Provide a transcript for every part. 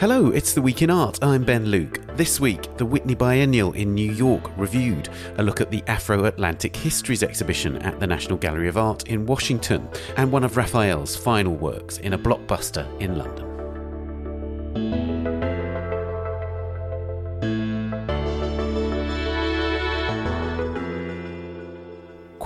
Hello, it's the Week in Art. I'm Ben Luke. This week, the Whitney Biennial in New York reviewed, a look at the Afro Atlantic Histories exhibition at the National Gallery of Art in Washington, and one of Raphael's final works in a blockbuster in London.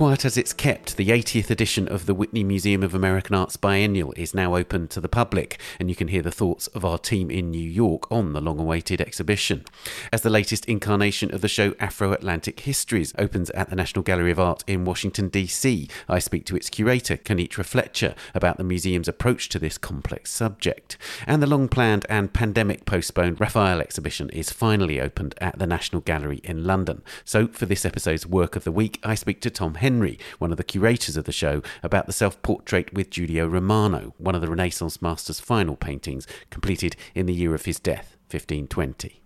Quiet as it's kept, the 80th edition of the Whitney Museum of American Art's Biennial is now open to the public, and you can hear the thoughts of our team in New York on the long awaited exhibition. As the latest incarnation of the show Afro Atlantic Histories opens at the National Gallery of Art in Washington, D.C., I speak to its curator, Kanitra Fletcher, about the museum's approach to this complex subject. And the long planned and pandemic postponed Raphael exhibition is finally opened at the National Gallery in London. So, for this episode's Work of the Week, I speak to Tom Henry, one of the curators of the show, about the self portrait with Giulio Romano, one of the Renaissance master's final paintings, completed in the year of his death, 1520.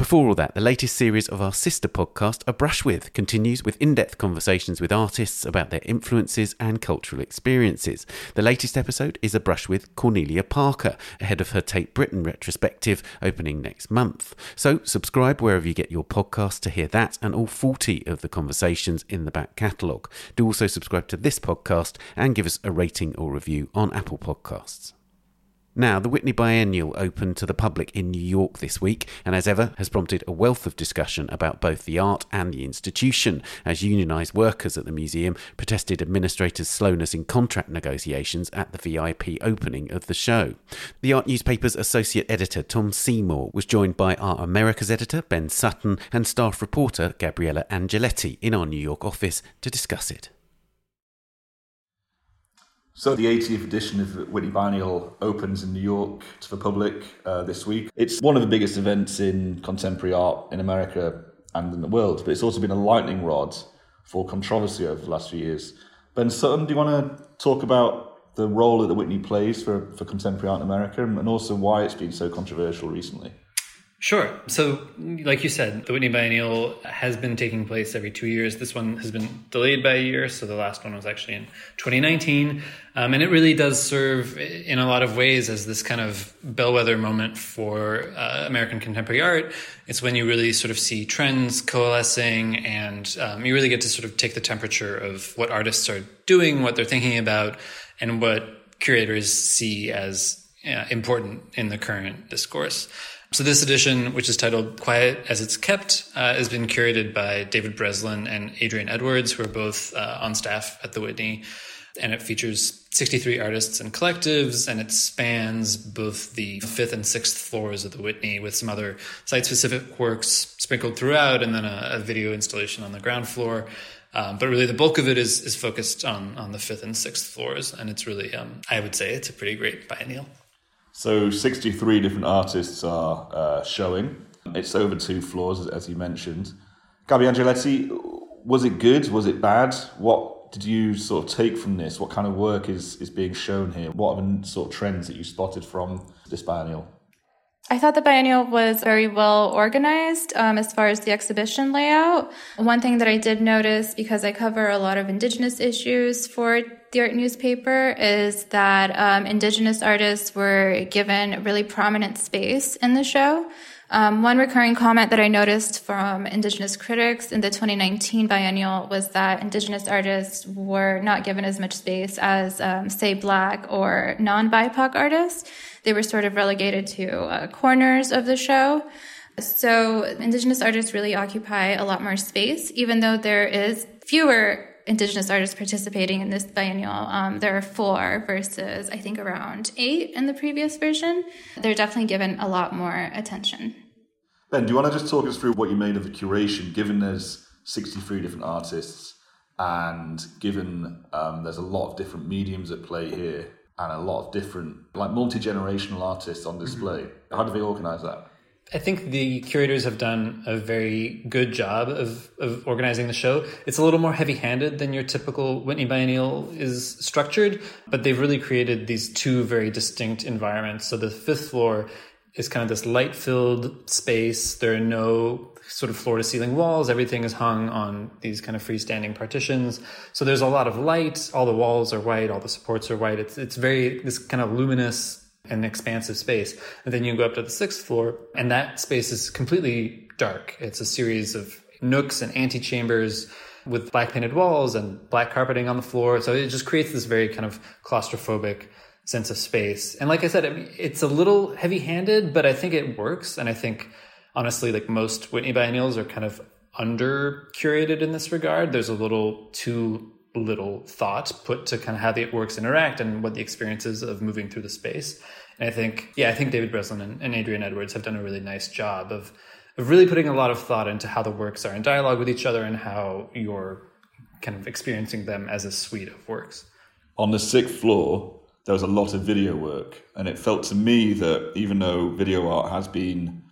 Before all that, the latest series of our sister podcast, A Brush With, continues with in depth conversations with artists about their influences and cultural experiences. The latest episode is A Brush With Cornelia Parker, ahead of her Tate Britain retrospective opening next month. So, subscribe wherever you get your podcast to hear that and all 40 of the conversations in the back catalogue. Do also subscribe to this podcast and give us a rating or review on Apple Podcasts. Now, the Whitney Biennial opened to the public in New York this week, and as ever, has prompted a wealth of discussion about both the art and the institution, as unionised workers at the museum protested administrators' slowness in contract negotiations at the VIP opening of the show. The art newspaper's associate editor, Tom Seymour, was joined by our Americas editor, Ben Sutton, and staff reporter, Gabriella Angeletti, in our New York office to discuss it. So the 80th edition of Whitney Biennial opens in New York to the public uh, this week. It's one of the biggest events in contemporary art in America and in the world, but it's also been a lightning rod for controversy over the last few years. Ben Sutton, do you want to talk about the role that the Whitney plays for, for contemporary art in America and also why it's been so controversial recently? Sure. So, like you said, the Whitney Biennial has been taking place every two years. This one has been delayed by a year, so the last one was actually in 2019. Um, and it really does serve, in a lot of ways, as this kind of bellwether moment for uh, American contemporary art. It's when you really sort of see trends coalescing, and um, you really get to sort of take the temperature of what artists are doing, what they're thinking about, and what curators see as uh, important in the current discourse. So this edition, which is titled Quiet as It's Kept, uh, has been curated by David Breslin and Adrienne Edwards, who are both uh, on staff at the Whitney. And it features 63 artists and collectives, and it spans both the fifth and sixth floors of the Whitney with some other site specific works sprinkled throughout, and then a, a video installation on the ground floor. Um, but really, the bulk of it is, is focused on, on the fifth and sixth floors, and it's really, um, I would say, it's a pretty great biennial. So 63 different artists are uh, showing. It's over two floors, as you mentioned. Gabby Angeletti, was it good? Was it bad? What did you sort of take from this? What kind of work is, is being shown here? What are the sort of trends that you spotted from this biennial? I thought the biennial was very well organized um, as far as the exhibition layout. One thing that I did notice, because I cover a lot of indigenous issues for the art newspaper, is that um, indigenous artists were given really prominent space in the show. Um, one recurring comment that I noticed from Indigenous critics in the 2019 biennial was that Indigenous artists were not given as much space as, um, say, Black or non-BIPOC artists. They were sort of relegated to uh, corners of the show. So Indigenous artists really occupy a lot more space, even though there is fewer Indigenous artists participating in this biennial. Um, there are four versus I think around eight in the previous version. They're definitely given a lot more attention. Ben, do you want to just talk us through what you made of the curation, given there's 63 different artists and given um, there's a lot of different mediums at play here and a lot of different, like multi generational artists on display? Mm-hmm. How do they organize that? I think the curators have done a very good job of, of organizing the show. It's a little more heavy handed than your typical Whitney Biennial is structured, but they've really created these two very distinct environments. So the fifth floor is kind of this light filled space. There are no sort of floor to ceiling walls. Everything is hung on these kind of freestanding partitions. So there's a lot of light. All the walls are white. All the supports are white. It's, it's very, this kind of luminous an expansive space. And then you go up to the sixth floor, and that space is completely dark. It's a series of nooks and antechambers with black painted walls and black carpeting on the floor. So it just creates this very kind of claustrophobic sense of space. And like I said, it's a little heavy handed, but I think it works. And I think honestly, like most Whitney biennials are kind of under curated in this regard. There's a little too little thought put to kind of how the works interact and what the experience is of moving through the space. And I think, yeah, I think David Breslin and, and Adrienne Edwards have done a really nice job of of really putting a lot of thought into how the works are in dialogue with each other and how you're kind of experiencing them as a suite of works. On the sixth floor, there was a lot of video work, and it felt to me that even though video art has been,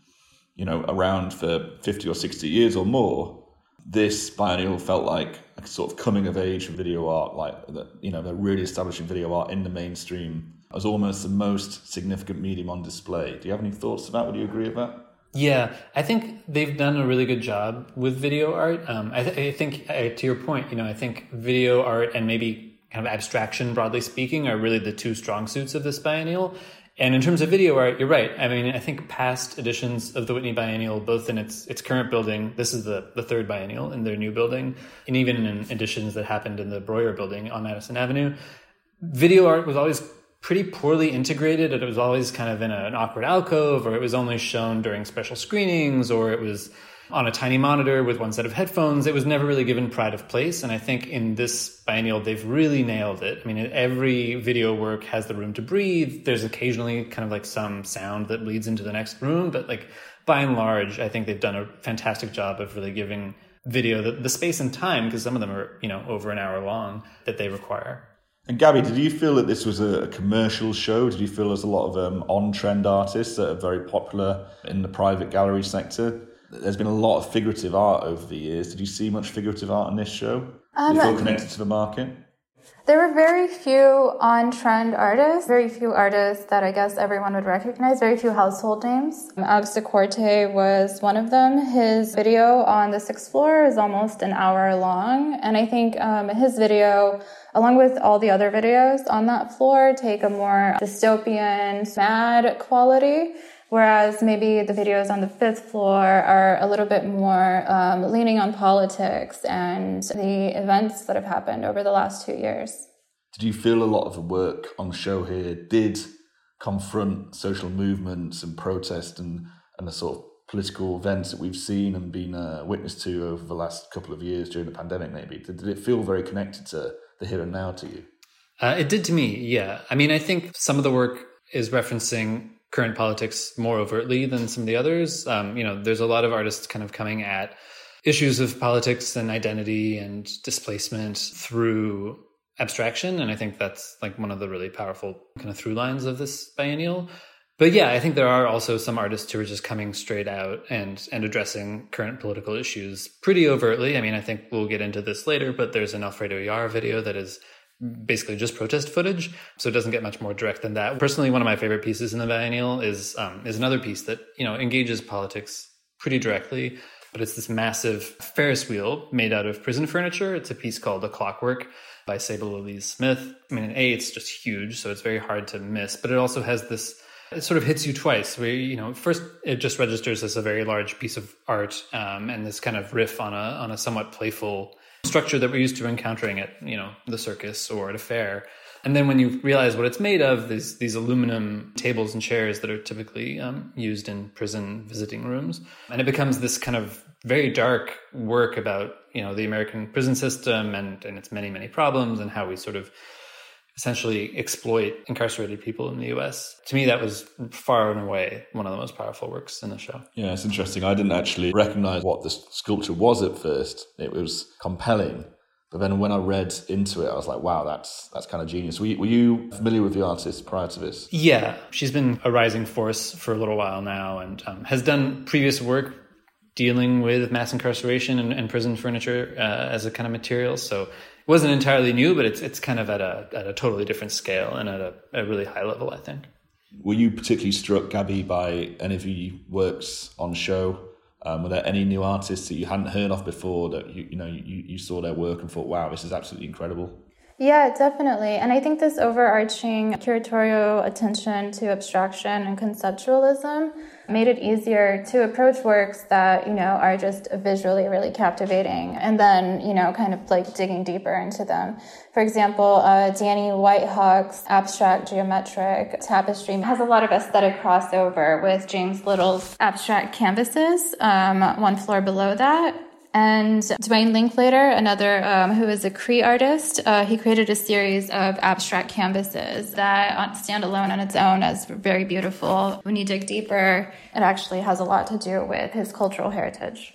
you know, around for fifty or sixty years or more, this biennial felt like a sort of coming of age for video art, like that, you know, they're really establishing video art in the mainstream as almost the most significant medium on display. Do you have any thoughts about? Would you agree with that? Yeah, I think they've done a really good job with video art. Um, I, th- I, think, uh, to your point, you know, I think video art and maybe kind of abstraction, broadly speaking, are really the two strong suits of this biennial. And in terms of video art, you're right. I mean, I think past editions of the Whitney Biennial, both in its its current building, this is the, the third biennial in their new building, and even in editions that happened in the Breuer building on Madison Avenue, video art was always pretty poorly integrated. It was always kind of in a, an awkward alcove, or it was only shown during special screenings, or it was on a tiny monitor with one set of headphones. It was never really given pride of place. And I think in this biennial, they've really nailed it. I mean, every video work has the room to breathe. There's occasionally kind of like some sound that leads into the next room. But like by and large, I think they've done a fantastic job of really giving video the, the space and time, because some of them are, you know, over an hour long that they require. And Gabby, did you feel that this was a, commercial show? Did you feel there's a lot of um, on-trend artists that are very popular in the private gallery sector? There's been a lot of figurative art over the years. Did you see much figurative art in this show? Um, you feel connected to the market? There were very few on trend artists, very few artists that I guess everyone would recognize, very few household names. Alex Da Corte was one of them. His video on the sixth floor is almost an hour long. And I think um, his video, along with all the other videos on that floor, take a more dystopian, mad quality. Whereas maybe the videos on the fifth floor are a little bit more um, leaning on politics and the events that have happened over the last two years. Did you feel a lot of the work on the show here did confront social movements and protest and, and the sort of political events that we've seen and been uh, witness to over the last couple of years during the pandemic, maybe? Did, did it feel very connected to the here and now to you? Uh, it did to me, yeah. I mean, I think some of the work is referencing current politics more overtly than some of the others. Um, you know, there's a lot of artists kind of coming at issues of politics and identity and displacement through abstraction. And I think that's like one of the really powerful kind of through lines of this biennial. But yeah, I think there are also some artists who are just coming straight out and and addressing current political issues pretty overtly. I mean, I think we'll get into this later, but there's an Alfredo Jaar video that is basically just protest footage, so it doesn't get much more direct than that. Personally, one of my favorite pieces in the biennial is um, is another piece that you know engages politics pretty directly, but it's this massive Ferris wheel made out of prison furniture. It's a piece called "The Clockwork" by Sable Elyse Smith. I mean, a it's just huge, so it's very hard to miss, but it also has this. It sort of hits you twice. Where you know, first it just registers as a very large piece of art um, and this kind of riff on a on a somewhat playful structure that we're used to encountering at you know the circus or at a fair. And then when you realize what it's made of these these aluminum tables and chairs that are typically um, used in prison visiting rooms. And it becomes this kind of very dark work about you know the american prison system and and its many many problems and how we sort of essentially exploit incarcerated people in the US. To me, that was far and away one of the most powerful works in the show. Yeah, it's interesting. I didn't actually recognize what the sculpture was at first. It was compelling, But then when I read into it, I was like, wow, that's that's kind of genius. Were you, were you familiar with the artist prior to this? Yeah, she's been a rising force for a little while now and um, has done previous work dealing with mass incarceration and, and prison furniture uh, as a kind of material. So wasn't entirely new, but it's it's kind of at a at a totally different scale and at a, a really high level, I think. Were you particularly struck, Gabby, by any of your works on show? Um, were there any new artists that you hadn't heard of before that you, you know you, you saw their work and thought, wow, this is absolutely incredible? Yeah, definitely. And I think this overarching curatorial attention to abstraction and conceptualism made it easier to approach works that, you know, are just visually really captivating and then, you know, kind of like digging deeper into them. For example, uh, Dyani White Hawk's abstract geometric tapestry has a lot of aesthetic crossover with James Little's abstract canvases, um, one floor below that. And Duane Linklater, another um, who is a Cree artist, uh, he created a series of abstract canvases that stand alone on its own as very beautiful. When you dig deeper, it actually has a lot to do with his cultural heritage.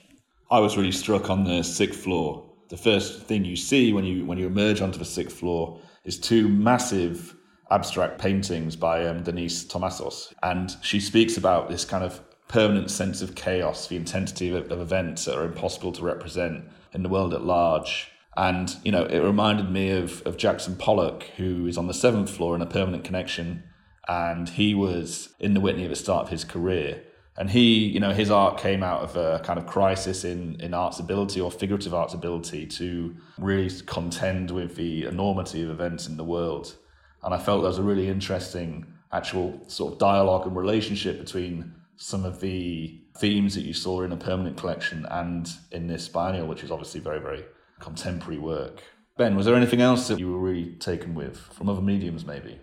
I was really struck on the sixth floor. The first thing you see when you when you emerge onto the sixth floor is two massive abstract paintings by um, Denyse Thomasos, and she speaks about this kind of permanent sense of chaos, the intensity of, of events that are impossible to represent in the world at large. And, you know, it reminded me of, of Jackson Pollock, who is on the seventh floor in a permanent connection. And he was in the Whitney at the start of his career. And he, you know, his art came out of a kind of crisis in, in art's ability or figurative art's ability to really contend with the enormity of events in the world. And I felt there was a really interesting actual sort of dialogue and relationship between some of the themes that you saw in a permanent collection and in this biennial, which is obviously very, very contemporary work. Ben, was there anything else that you were really taken with from other mediums, maybe?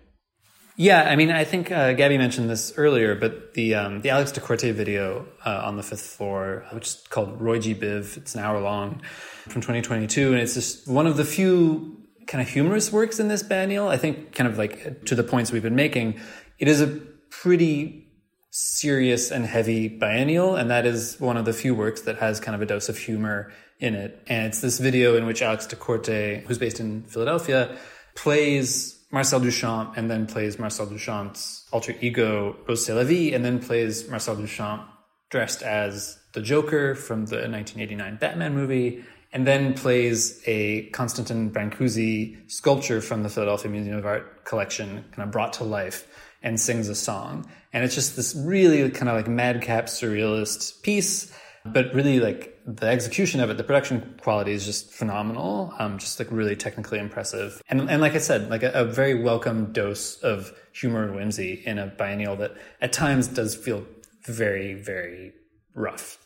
Yeah, I mean, I think uh, Gabby mentioned this earlier, but the um, the Alex Da Corte video uh, on the fifth floor, which is called Roy G. Biv, it's an hour long from 2022, and it's just one of the few kind of humorous works in this biennial. I think, kind of like to the points we've been making, it is a pretty serious and heavy biennial, and that is one of the few works that has kind of a dose of humor in it. And it's this video in which Alex Da Corte, who's based in Philadelphia, plays Marcel Duchamp and then plays Marcel Duchamp's alter ego, Rrose Sélavy, and then plays Marcel Duchamp dressed as the Joker from the 1989 Batman movie, and then plays a Constantin Brancusi sculpture from the Philadelphia Museum of Art collection, kind of brought to life and sings a song. And it's just this really kind of like madcap surrealist piece, but really like the execution of it, the production quality is just phenomenal. Um, just like really technically impressive. And, and like I said, like a, a very welcome dose of humor and whimsy in a biennial that at times does feel very, very rough.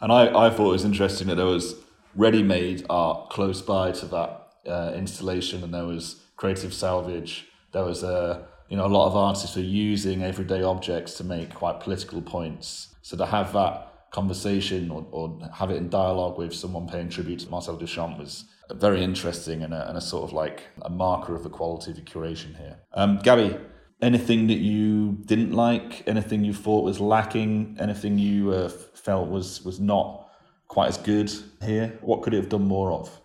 And I, I thought it was interesting that there was ready-made art close by to that uh, installation, and there was creative salvage. There was a you know, a lot of artists are using everyday objects to make quite political points. So to have that conversation or, or have it in dialogue with someone paying tribute to Marcel Duchamp was very interesting and a, and a sort of like a marker of the quality of the curation here. Um, Gabby, anything that you didn't like, anything you thought was lacking, anything you uh, felt was was not quite as good here? What could it have done more of?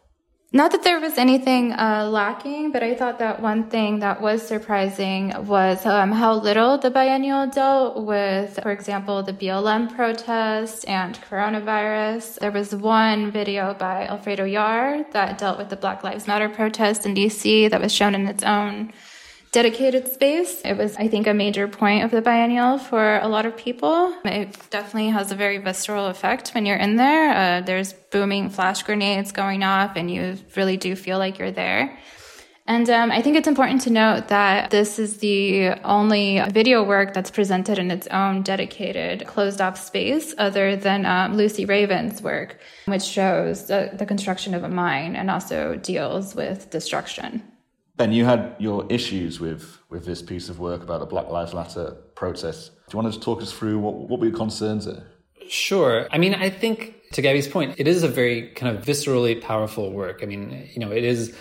Not that there was anything uh, lacking, but I thought that one thing that was surprising was um, how little the biennial dealt with, for example, the BLM protest and coronavirus. There was one video by Alfredo Jaar that dealt with the Black Lives Matter protest in DC that was shown in its own dedicated space. It was, I think, a major point of the biennial for a lot of people. It definitely has a very visceral effect when you're in there. Uh, there's booming flash grenades going off, and you really do feel like you're there. And um, I think it's important to note that this is the only video work that's presented in its own dedicated closed off space, other than um, Lucy Raven's work, which shows the, the construction of a mine and also deals with destruction. Ben, you had your issues with, with this piece of work about the Black Lives Matter protest. Do you want to talk us through what, what were your concerns there? Sure. I mean, I think to Gabby's point, it is a very kind of viscerally powerful work. I mean, you know, it is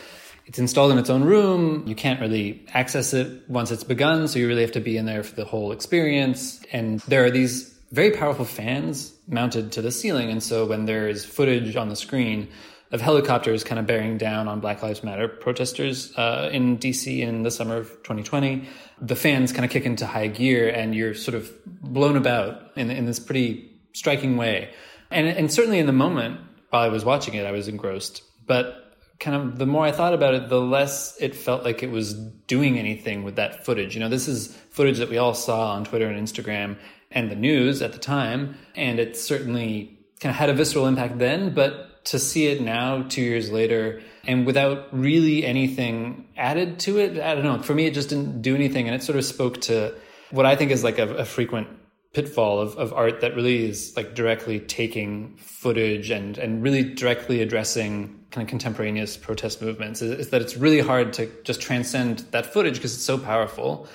it's installed in its own room. You can't really access it once it's begun, so you really have to be in there for the whole experience. And there are these very powerful fans mounted to the ceiling, and so when there is footage on the screen of helicopters kind of bearing down on Black Lives Matter protesters uh, in DC in the summer of 2020. The fans kind of kick into high gear, and you're sort of blown about in, in this pretty striking way. And, and certainly in the moment while I was watching it, I was engrossed. But kind of the more I thought about it, the less it felt like it was doing anything with that footage. You know, this is footage that we all saw on Twitter and Instagram and the news at the time, and it certainly kind of had a visceral impact then, but to see it now, two years later, and without really anything added to it, I don't know. For me, it just didn't do anything, and it sort of spoke to what I think is like a, a frequent pitfall of, of art that really is like directly taking footage and and really directly addressing kind of contemporaneous protest movements is, is that it's really hard to just transcend that footage because it's so powerful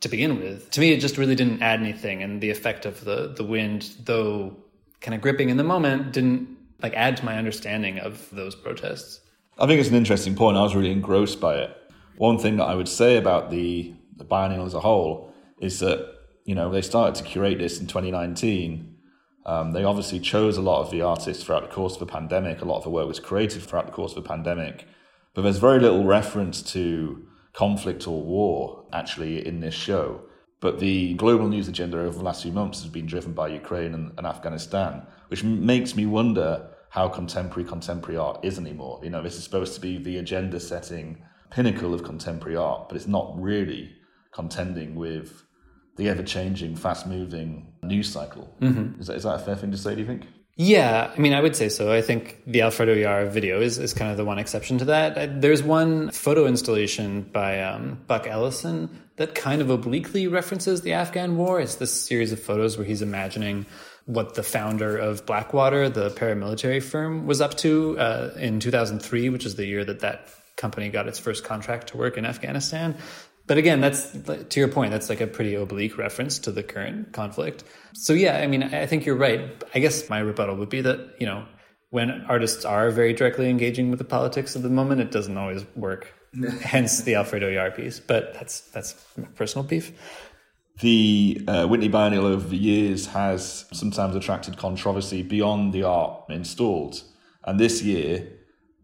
to begin with. To me, it just really didn't add anything, and the effect of the the wind, though kind of gripping in the moment, didn't like add to my understanding of those protests. I think it's an interesting point. I was really engrossed by it. One thing that I would say about the, the biennial as a whole is that you know they started to curate this in 2019. Um, they obviously chose a lot of the artists throughout the course of the pandemic. A lot of the work was created throughout the course of the pandemic, but there's very little reference to conflict or war actually in this show. But the global news agenda over the last few months has been driven by Ukraine and, and Afghanistan, which makes me wonder how contemporary contemporary art is anymore. You know, this is supposed to be the agenda setting pinnacle of contemporary art, but it's not really contending with the ever changing, fast moving news cycle. Mm-hmm. Is, that, is that a fair thing to say, do you think? Yeah, I mean, I would say so. I think the Alfredo Jaar video is, is kind of the one exception to that. There's one photo installation by um, Buck Ellison that kind of obliquely references the Afghan war. It's this series of photos where he's imagining what the founder of Blackwater, the paramilitary firm, was up to uh, in 2003, which is the year that that company got its first contract to work in Afghanistan. But again, that's to your point, that's like a pretty oblique reference to the current conflict. So yeah, I mean, I think you're right. I guess my rebuttal would be that, you know, when artists are very directly engaging with the politics of the moment, it doesn't always work. Hence the Alfredo Jaar piece. But that's that's personal beef. The uh, Whitney Biennial over the years has sometimes attracted controversy beyond the art installed. And this year,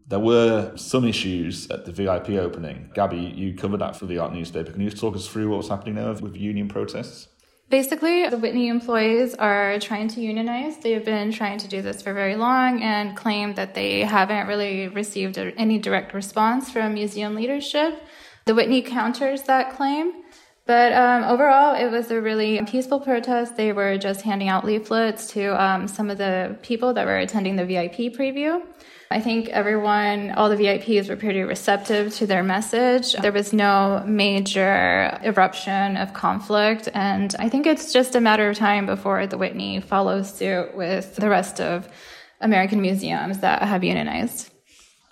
there were some issues at the VIP opening. Gabby, you covered that for the art newspaper. Can you talk us through what was happening there with union protests? Basically, the Whitney employees are trying to unionize. They have been trying to do this for very long and claim that they haven't really received any direct response from museum leadership. The Whitney counters that claim. But um, overall, it was a really peaceful protest. They were just handing out leaflets to um, some of the people that were attending the VIP preview. I think everyone, all the VIPs were pretty receptive to their message. There was no major eruption of conflict. And I think it's just a matter of time before the Whitney follows suit with the rest of American museums that have unionized.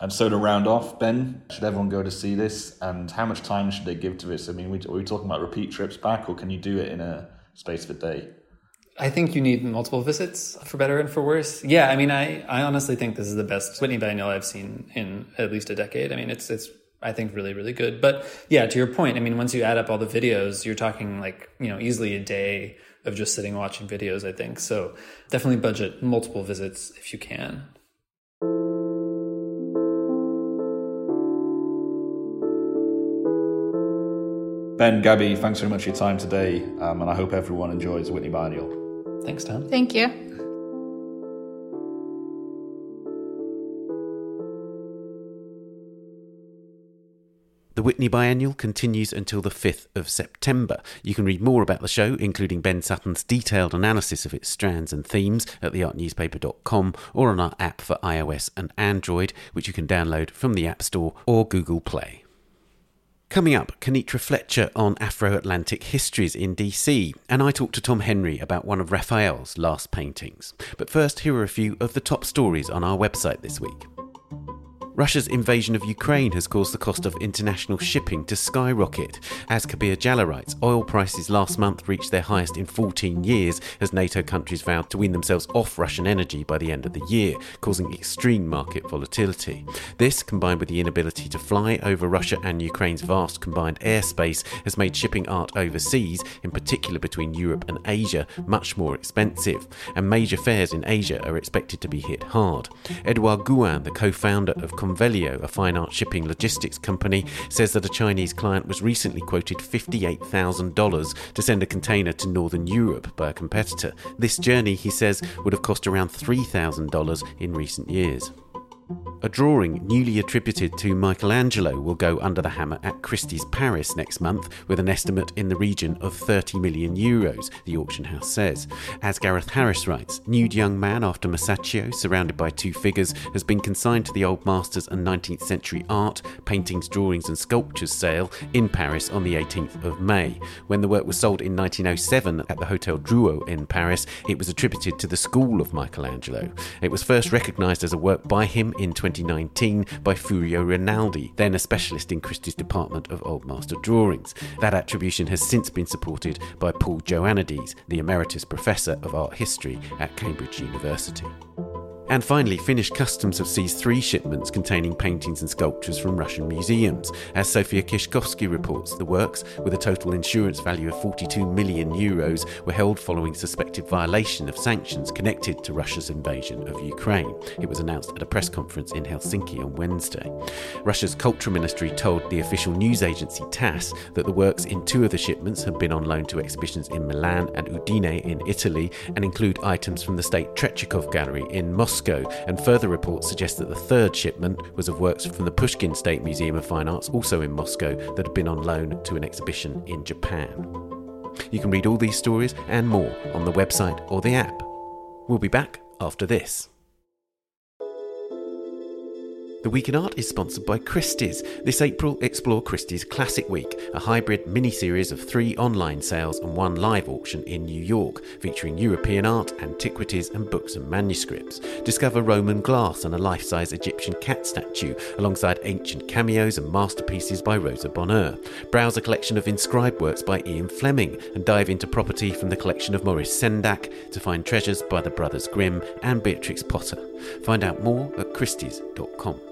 And so to round off, Ben, should everyone go to see this? And how much time should they give to this? I mean, are we talking about repeat trips back, or can you do it in a space of a day? I think you need multiple visits for better and for worse. Yeah, I mean, I, I honestly think this is the best Whitney Biennial I've seen in at least a decade. I mean, it's it's I think really really good. But yeah, to your point, I mean, once you add up all the videos, you're talking like you know easily a day of just sitting watching videos. I think so. Definitely budget multiple visits if you can. Ben, Gabby, thanks very much for your time today, um, and I hope everyone enjoys the Whitney Biennial. Thanks, Tom. Thank you. The Whitney Biennial continues until the 5th of September. You can read more about the show, including Ben Sutton's detailed analysis of its strands and themes, at theartnewspaper.com or on our app for iOS and Android, which you can download from the App Store or Google Play. Coming up, Kanitra Fletcher on Afro Atlantic histories in DC, and I talked to Tom Henry about one of Raphael's last paintings. But first, here are a few of the top stories on our website this week. Russia's invasion of Ukraine has caused the cost of international shipping to skyrocket. As Kabir Jhala writes, oil prices last month reached their highest in 14 years as NATO countries vowed to wean themselves off Russian energy by the end of the year, causing extreme market volatility. This, combined with the inability to fly over Russia and Ukraine's vast combined airspace, has made shipping art overseas, in particular between Europe and Asia, much more expensive, and major fairs in Asia are expected to be hit hard. Edouard Gouin, the co founder of Convelio, a fine art shipping logistics company, says that a Chinese client was recently quoted $58,000 to send a container to Northern Europe by a competitor. This journey, he says, would have cost around $3,000 in recent years. A drawing newly attributed to Michelangelo will go under the hammer at Christie's Paris next month with an estimate in the region of 30 million euros, the auction house says. As Gareth Harris writes, Nude Young Man after Masaccio, surrounded by two figures, has been consigned to the Old Masters and 19th Century Art, Paintings, Drawings and Sculptures sale in Paris on the 18th of May. When the work was sold in 1907 at the Hotel Drouot in Paris, it was attributed to the school of Michelangelo. It was first recognised as a work by him in 2019 by Furio Rinaldi, then a specialist in Christie's Department of Old Master Drawings. That attribution has since been supported by Paul Joannides, the Emeritus Professor of Art History at Cambridge University. And finally, Finnish Customs have seized three shipments containing paintings and sculptures from Russian museums. As Sophia Kishkovsky reports, the works, with a total insurance value of 42 million euros, were held following suspected violation of sanctions connected to Russia's invasion of Ukraine. It was announced at a press conference in Helsinki on Wednesday. Russia's culture ministry told the official news agency TASS that the works in two of the shipments had been on loan to exhibitions in Milan and Udine in Italy and include items from the State Tretyakov Gallery in Moscow Moscow, and further reports suggest that the third shipment was of works from the Pushkin State Museum of Fine Arts, also in Moscow, that had been on loan to an exhibition in Japan. You can read all these stories and more on the website or the app. We'll be back after this. The Week in Art is sponsored by Christie's. This April, explore Christie's Classic Week, a hybrid mini series of three online sales and one live auction in New York, featuring European art, antiquities, and books and manuscripts. Discover Roman glass and a life size Egyptian cat statue, alongside ancient cameos and masterpieces by Rosa Bonheur. Browse a collection of inscribed works by Ian Fleming and dive into property from the collection of Maurice Sendak to find treasures by the brothers Grimm and Beatrix Potter. Find out more at Christie's.com.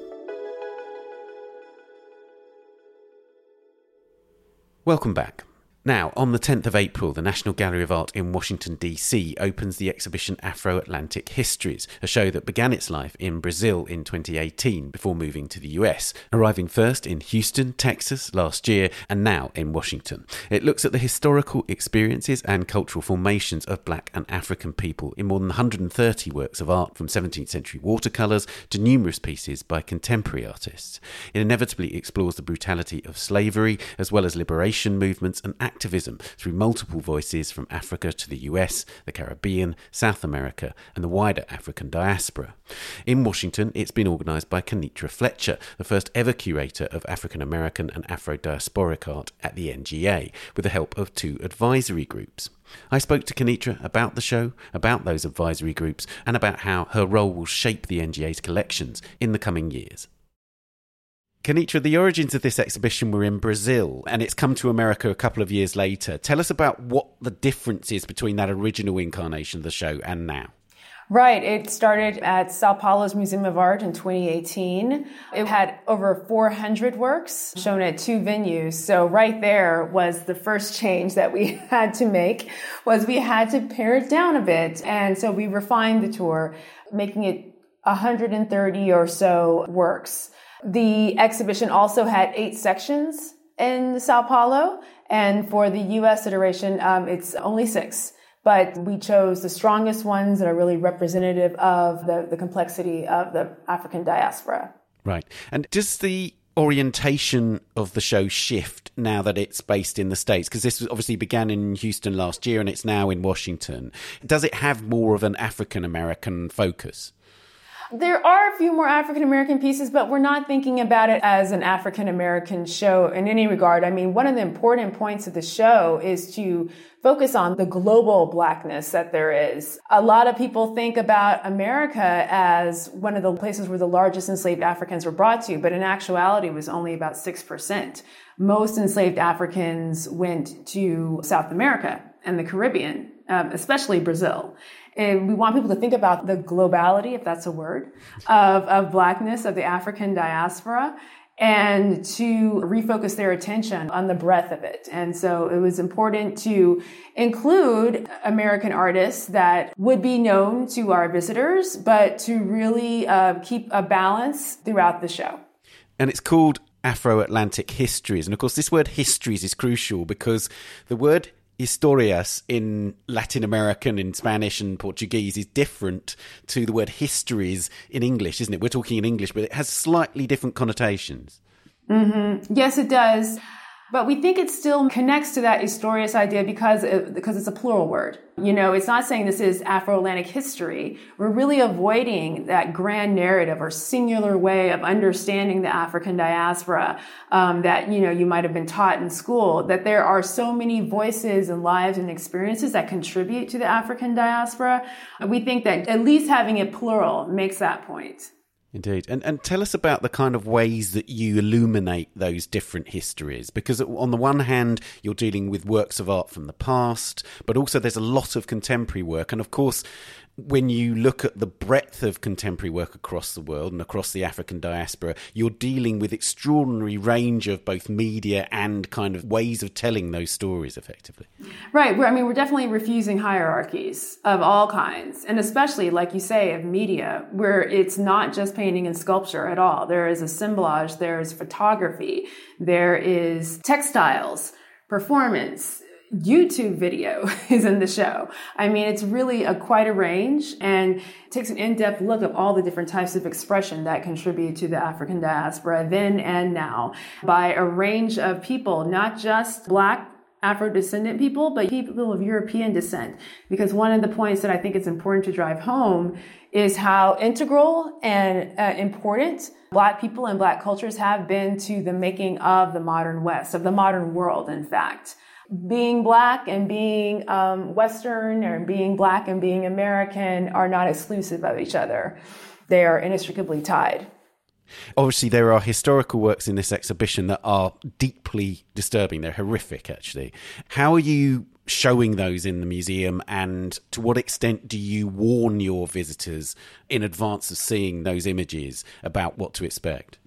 Welcome back. Now, on the 10th of April, the National Gallery of Art in Washington, D.C. opens the exhibition Afro Atlantic Histories, a show that began its life in Brazil in 2018 before moving to the US, arriving first in Houston, Texas last year, and now in Washington. It looks at the historical experiences and cultural formations of black and African people in more than 130 works of art from 17th century watercolours to numerous pieces by contemporary artists. It inevitably explores the brutality of slavery, as well as liberation movements and through multiple voices from Africa to the US, the Caribbean, South America, and the wider African diaspora. In Washington, it's been organised by Kanitra Fletcher, the first ever curator of African American and Afro diasporic art at the NGA, with the help of two advisory groups. I spoke to Kanitra about the show, about those advisory groups, and about how her role will shape the NGA's collections in the coming years. Kanitra, the origins of this exhibition were in Brazil and it's come to America a couple of years later. Tell us about what the difference is between that original incarnation of the show and now. Right. It started at Sao Paulo's Museum of Art in 2018. It had over 400 works shown at two venues. So right there was the first change that we had to make was we had to pare it down a bit. And so we refined the tour, making it 130 or so works. The exhibition also had eight sections in Sao Paulo, and for the US iteration, um, it's only six. But we chose the strongest ones that are really representative of the, the complexity of the African diaspora. Right. And does the orientation of the show shift now that it's based in the States? Because this obviously began in Houston last year and it's now in Washington. Does it have more of an African American focus? There are a few more African American pieces, but we're not thinking about it as an African American show in any regard. I mean, one of the important points of the show is to focus on the global blackness that there is. A lot of people think about America as one of the places where the largest enslaved Africans were brought to, but in actuality it was only about 6%. Most enslaved Africans went to South America and the Caribbean, um, especially Brazil. And we want people to think about the globality, if that's a word, of, of blackness, of the African diaspora, and to refocus their attention on the breadth of it. And so it was important to include American artists that would be known to our visitors, but to really uh, keep a balance throughout the show. And it's called Afro Atlantic Histories. And of course, this word histories is crucial because the word historias in Latin American, in Spanish and Portuguese is different to the word histories in English, isn't it? We're talking in English, but it has slightly different connotations. Mm-hmm. Yes, it does. But we think it still connects to that historious idea because it, because it's a plural word. You know, it's not saying this is Afro-Atlantic history. We're really avoiding that grand narrative or singular way of understanding the African diaspora um, that you know you might have been taught in school. That there are so many voices and lives and experiences that contribute to the African diaspora. We think that at least having it plural makes that point. Indeed. And and tell us about the kind of ways that you illuminate those different histories because on the one hand you're dealing with works of art from the past, but also there's a lot of contemporary work and of course when you look at the breadth of contemporary work across the world and across the African diaspora, you're dealing with extraordinary range of both media and kind of ways of telling those stories effectively. Right. I mean, we're definitely refusing hierarchies of all kinds, and especially, like you say, of media, where it's not just painting and sculpture at all. There is assemblage, there is photography, there is textiles, performance, YouTube video is in the show. I mean, it's really a quite a range and takes an in-depth look of all the different types of expression that contribute to the African diaspora then and now by a range of people, not just black Afro descendant people, but people of European descent. Because one of the points that I think it's important to drive home is how integral and uh, important Black people and Black cultures have been to the making of the modern West, of the modern world, in fact being black and being um, Western or being black and being American are not exclusive of each other. They are inextricably tied. Obviously, there are historical works in this exhibition that are deeply disturbing. They're horrific, actually. How are you showing those in the museum, and to what extent do you warn your visitors in advance of seeing those images about what to expect?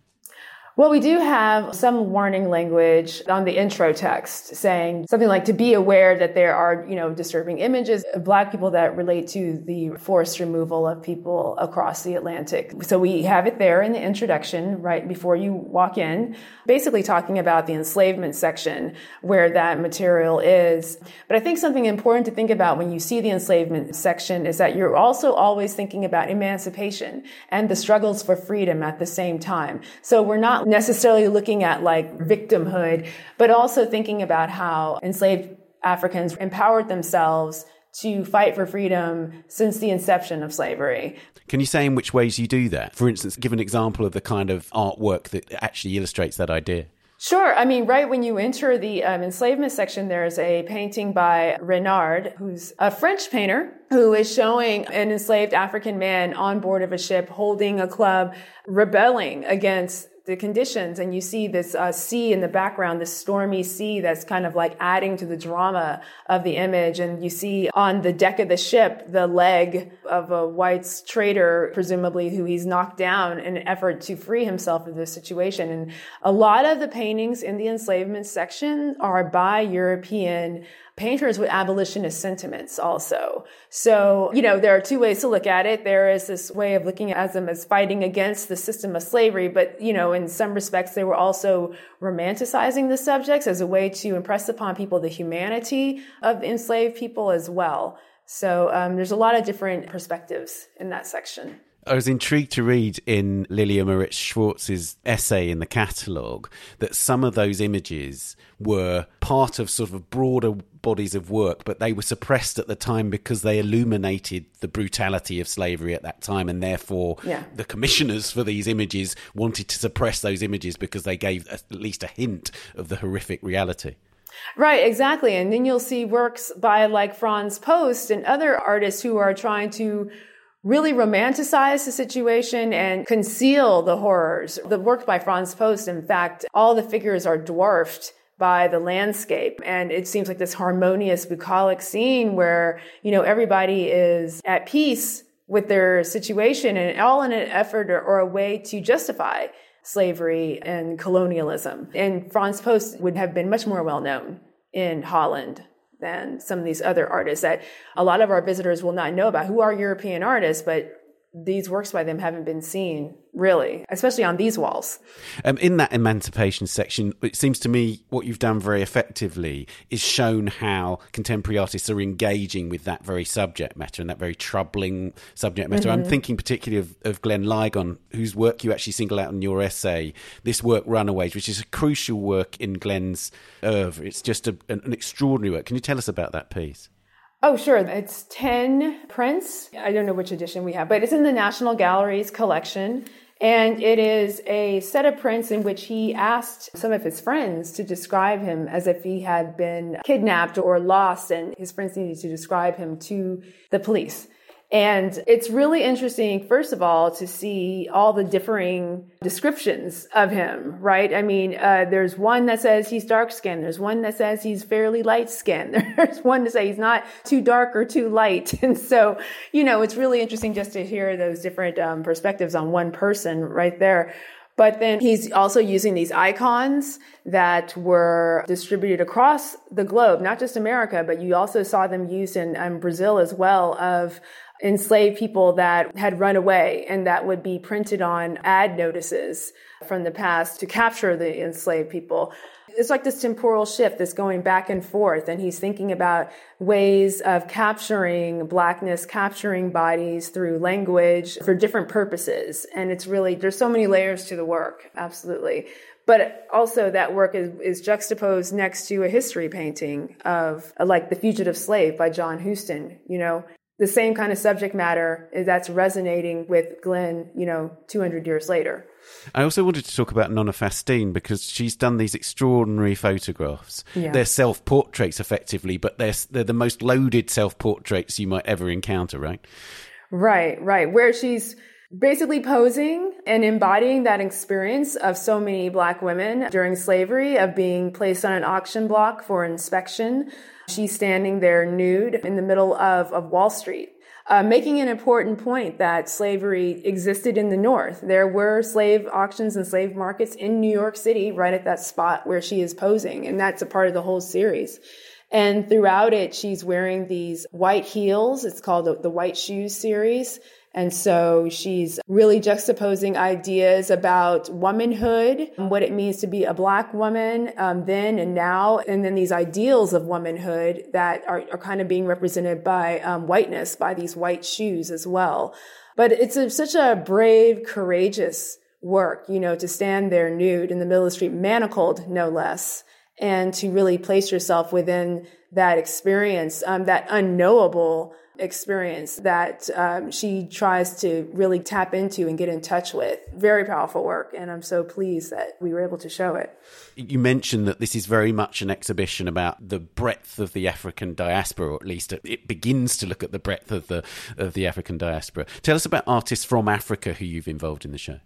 Well, we do have some warning language on the intro text saying something like to be aware that there are, you know, disturbing images of black people that relate to the forced removal of people across the Atlantic. So we have it there in the introduction right before you walk in, basically talking about the enslavement section where that material is. But I think something important to think about when you see the enslavement section is that you're also always thinking about emancipation and the struggles for freedom at the same time. So we're not necessarily looking at like victimhood, but also thinking about how enslaved Africans empowered themselves to fight for freedom since the inception of slavery. Can you say in which ways you do that? For instance, give an example of the kind of artwork that actually illustrates that idea. Sure. I mean, right when you enter the um, enslavement section, there's a painting by Renard, who's a French painter who is showing an enslaved African man on board of a ship holding a club, rebelling against the conditions and you see this uh, sea in the background, this stormy sea that's kind of like adding to the drama of the image. And you see on the deck of the ship, the leg of a white trader, presumably who he's knocked down in an effort to free himself of this situation. And a lot of the paintings in the enslavement section are by European painters with abolitionist sentiments also. So, you know, there are two ways to look at it. There is this way of looking at them as fighting against the system of slavery, but, you know, in some respects, they were also romanticizing the subjects as a way to impress upon people the humanity of enslaved people as well. So um, there's a lot of different perspectives in that section. I was intrigued to read in Lilia Moritz Schwarcz's essay in the catalogue that some of those images were part of sort of broader bodies of work, but they were suppressed at the time because they illuminated the brutality of slavery at that time, and therefore Yeah. the commissioners for these images wanted to suppress those images because they gave at least a hint of the horrific reality. Right, exactly. And then you'll see works by like Frans Post and other artists who are trying to really romanticize the situation and conceal the horrors. The work by Frans Post, in fact, all the figures are dwarfed by the landscape. And it seems like this harmonious, bucolic scene where, you know, everybody is at peace with their situation and all in an effort or, or a way to justify slavery and colonialism. And Frans Post would have been much more well known in Holland than some of these other artists that a lot of our visitors will not know about who are European artists, but these works by them haven't been seen really, especially on these walls. Um, in that emancipation section, it seems to me what you've done very effectively is shown how contemporary artists are engaging with that very subject matter and that very troubling subject matter. I'm thinking particularly of, of Glenn Ligon, whose work you actually single out in your essay, this work Runaways, which is a crucial work in Glenn's oeuvre. It's just a, an, an extraordinary work. Can you tell us about that piece? Oh, sure. It's 10 prints. I don't know which edition we have, but it's in the National Gallery's collection. And it is a set of prints in which he asked some of his friends to describe him as if he had been kidnapped or lost, and his friends needed to describe him to the police. And it's really interesting, first of all, to see all the differing descriptions of him, right? I mean, uh, there's one that says he's dark skinned. There's one that says he's fairly light skinned. There's one to say he's not too dark or too light. And so, you know, it's really interesting just to hear those different um, perspectives on one person right there. But then he's also using these icons that were distributed across the globe, not just America, but you also saw them used in um, Brazil as well of enslaved people that had run away and that would be printed on ad notices from the past to capture the enslaved people. It's like this temporal shift that's going back and forth. And he's thinking about ways of capturing blackness, capturing bodies through language for different purposes. And it's really, there's so many layers to the work. Absolutely. But also that work is, is juxtaposed next to a history painting of like The Fugitive Slave by John Huston, you know, the same kind of subject matter that's resonating with Glenn, you know, 200 years later. I also wanted to talk about Nona Faustine because she's done these extraordinary photographs. Yeah. They're self portraits, effectively, but they're they're the most loaded self portraits you might ever encounter, right? Right, right. Where she's basically posing and embodying that experience of so many black women during slavery of being placed on an auction block for inspection. She's standing there nude in the middle of, of Wall Street. Uh, making an important point that slavery existed in the North. There were slave auctions and slave markets in New York City, right at that spot where she is posing. And that's a part of the whole series. And throughout it, she's wearing these white heels. It's called the, the White Shoes series. And so she's really juxtaposing ideas about womanhood, and what it means to be a black woman um, then and now, and then these ideals of womanhood that are, are kind of being represented by um, whiteness, by these white shoes as well. But it's a, such a brave, courageous work, you know, to stand there nude in the middle of the street, manacled no less, and to really place yourself within that experience, um, that unknowable experience that um, she tries to really tap into and get in touch with. Very powerful work, and I'm so pleased that we were able to show it. You mentioned that this is very much an exhibition about the breadth of the African diaspora, or at least it begins to look at the breadth of the of the African diaspora. Tell us about artists from Africa who you've involved in the show.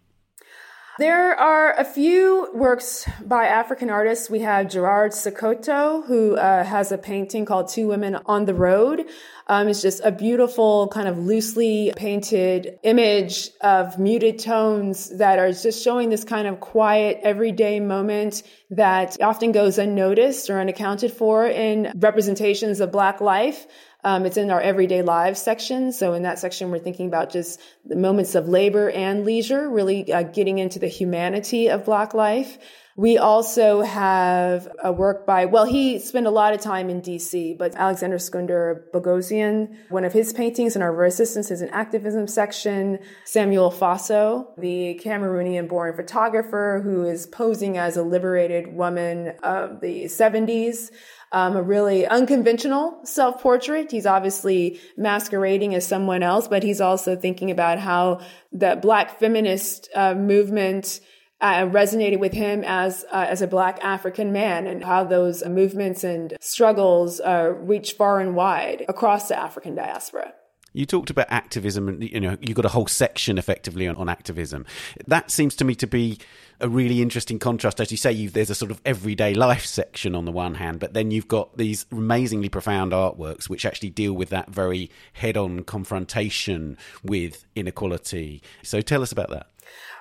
There are a few works by African artists. We have Gerard Sekoto, who uh, has a painting called Two Women on the Road. Um, it's just a beautiful, kind of loosely painted image of muted tones that are just showing this kind of quiet, everyday moment that often goes unnoticed or unaccounted for in representations of Black life. Um, it's in our everyday lives section. So in that section, we're thinking about just the moments of labor and leisure, really uh, getting into the humanity of Black life. We also have a work by, well, he spent a lot of time in DC, but Alexander Skunder Boghossian, one of his paintings in our resistance is an activism section. Samuel Fosso, the Cameroonian born photographer who is posing as a liberated woman of the 70s. Um, a really unconventional self portrait. He's obviously masquerading as someone else, but he's also thinking about how the black feminist uh, movement uh, resonated with him as uh, as a black African man and how those movements and struggles uh, reach far and wide across the African diaspora. You talked about activism, and you know you got a whole section effectively on, on activism. That seems to me to be a really interesting contrast. As you say, there's a sort of everyday life section on the one hand, but then you've got these amazingly profound artworks which actually deal with that very head-on confrontation with inequality. So tell us about that.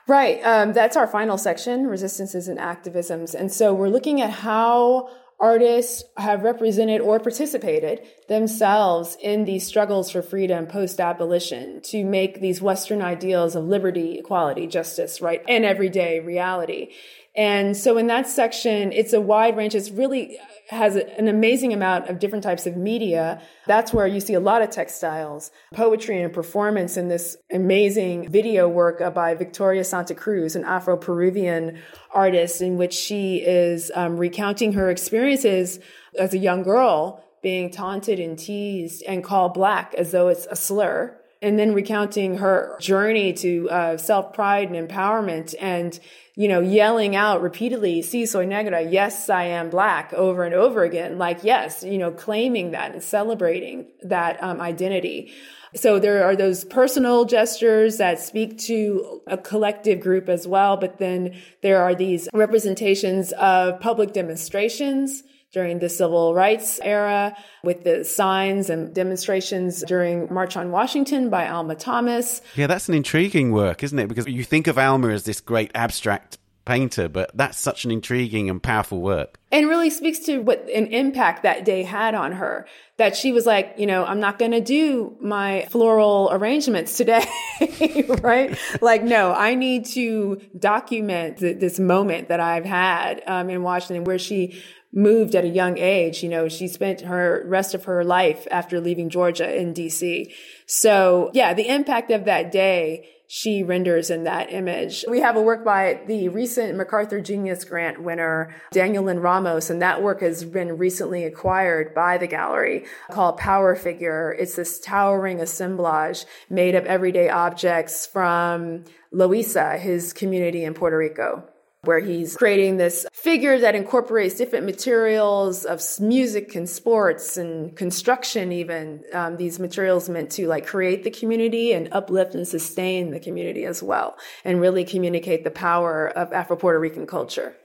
Right. Um, that's our final section, resistances and activisms. And so we're looking at how artists have represented or participated themselves in these struggles for freedom post abolition to make these Western ideals of liberty, equality, justice, right, and everyday reality. And so in that section, it's a wide range. It's really has an amazing amount of different types of media. That's where you see a lot of textiles, poetry and performance in this amazing video work by Victoria Santa Cruz, an Afro-Peruvian artist in which she is um, recounting her experiences as a young girl being taunted and teased and called black as though it's a slur and then recounting her journey to uh, self pride and empowerment and you know, yelling out repeatedly, si soy negra, yes, I am black over and over again. Like, yes, you know, claiming that and celebrating that um, identity. So there are those personal gestures that speak to a collective group as well. But then there are these representations of public demonstrations during the civil rights era with the signs and demonstrations during March on Washington by Alma Thomas. Yeah, that's an intriguing work, isn't it? Because you think of Alma as this great abstract painter, but that's such an intriguing and powerful work. And really speaks to what an impact that day had on her. That she was like, you know, I'm not going to do my floral arrangements today, right? Like, no, I need to document th- this moment that I've had um, in Washington where she moved at a young age. You know, she spent her rest of her life after leaving Georgia in DC. So yeah, the impact of that day she renders in that image. We have a work by the recent MacArthur Genius Grant winner, Daniel Lind-Ramos, and that work has been recently acquired by the gallery called Power Figure. It's this towering assemblage made of everyday objects from Loíza, his community in Puerto Rico where he's creating this figure that incorporates different materials of music and sports and construction even um, these materials meant to like create the community and uplift and sustain the community as well and really communicate the power of afro-puerto rican culture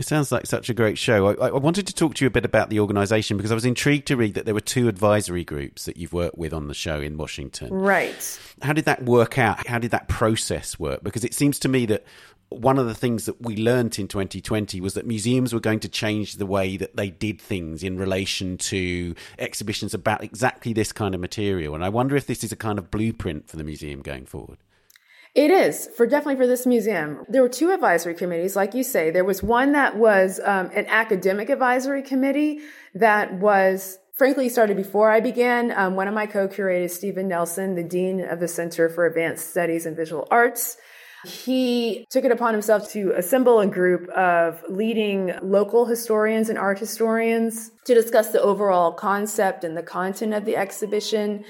it sounds like such a great show. I, I, wanted to talk to you a bit about the organisation because I was intrigued to read that there were two advisory groups that you've worked with on the show in Washington. Right. How did that work out? How did that process work? Because it seems to me that one of the things that we learnt in 2020 was that museums were going to change the way that they did things in relation to exhibitions about exactly this kind of material. And I wonder if this is a kind of blueprint for the museum going forward. It is for definitely for this museum. There were two advisory committees, like you say. There was one that was um, an academic advisory committee that was frankly started before I began. Um, one of my co-curators, Steven Nelson, the dean of the Center for Advanced Studies in Visual Arts. He took it upon himself to assemble a group of leading local historians and art historians to discuss the overall concept and the content of the exhibition,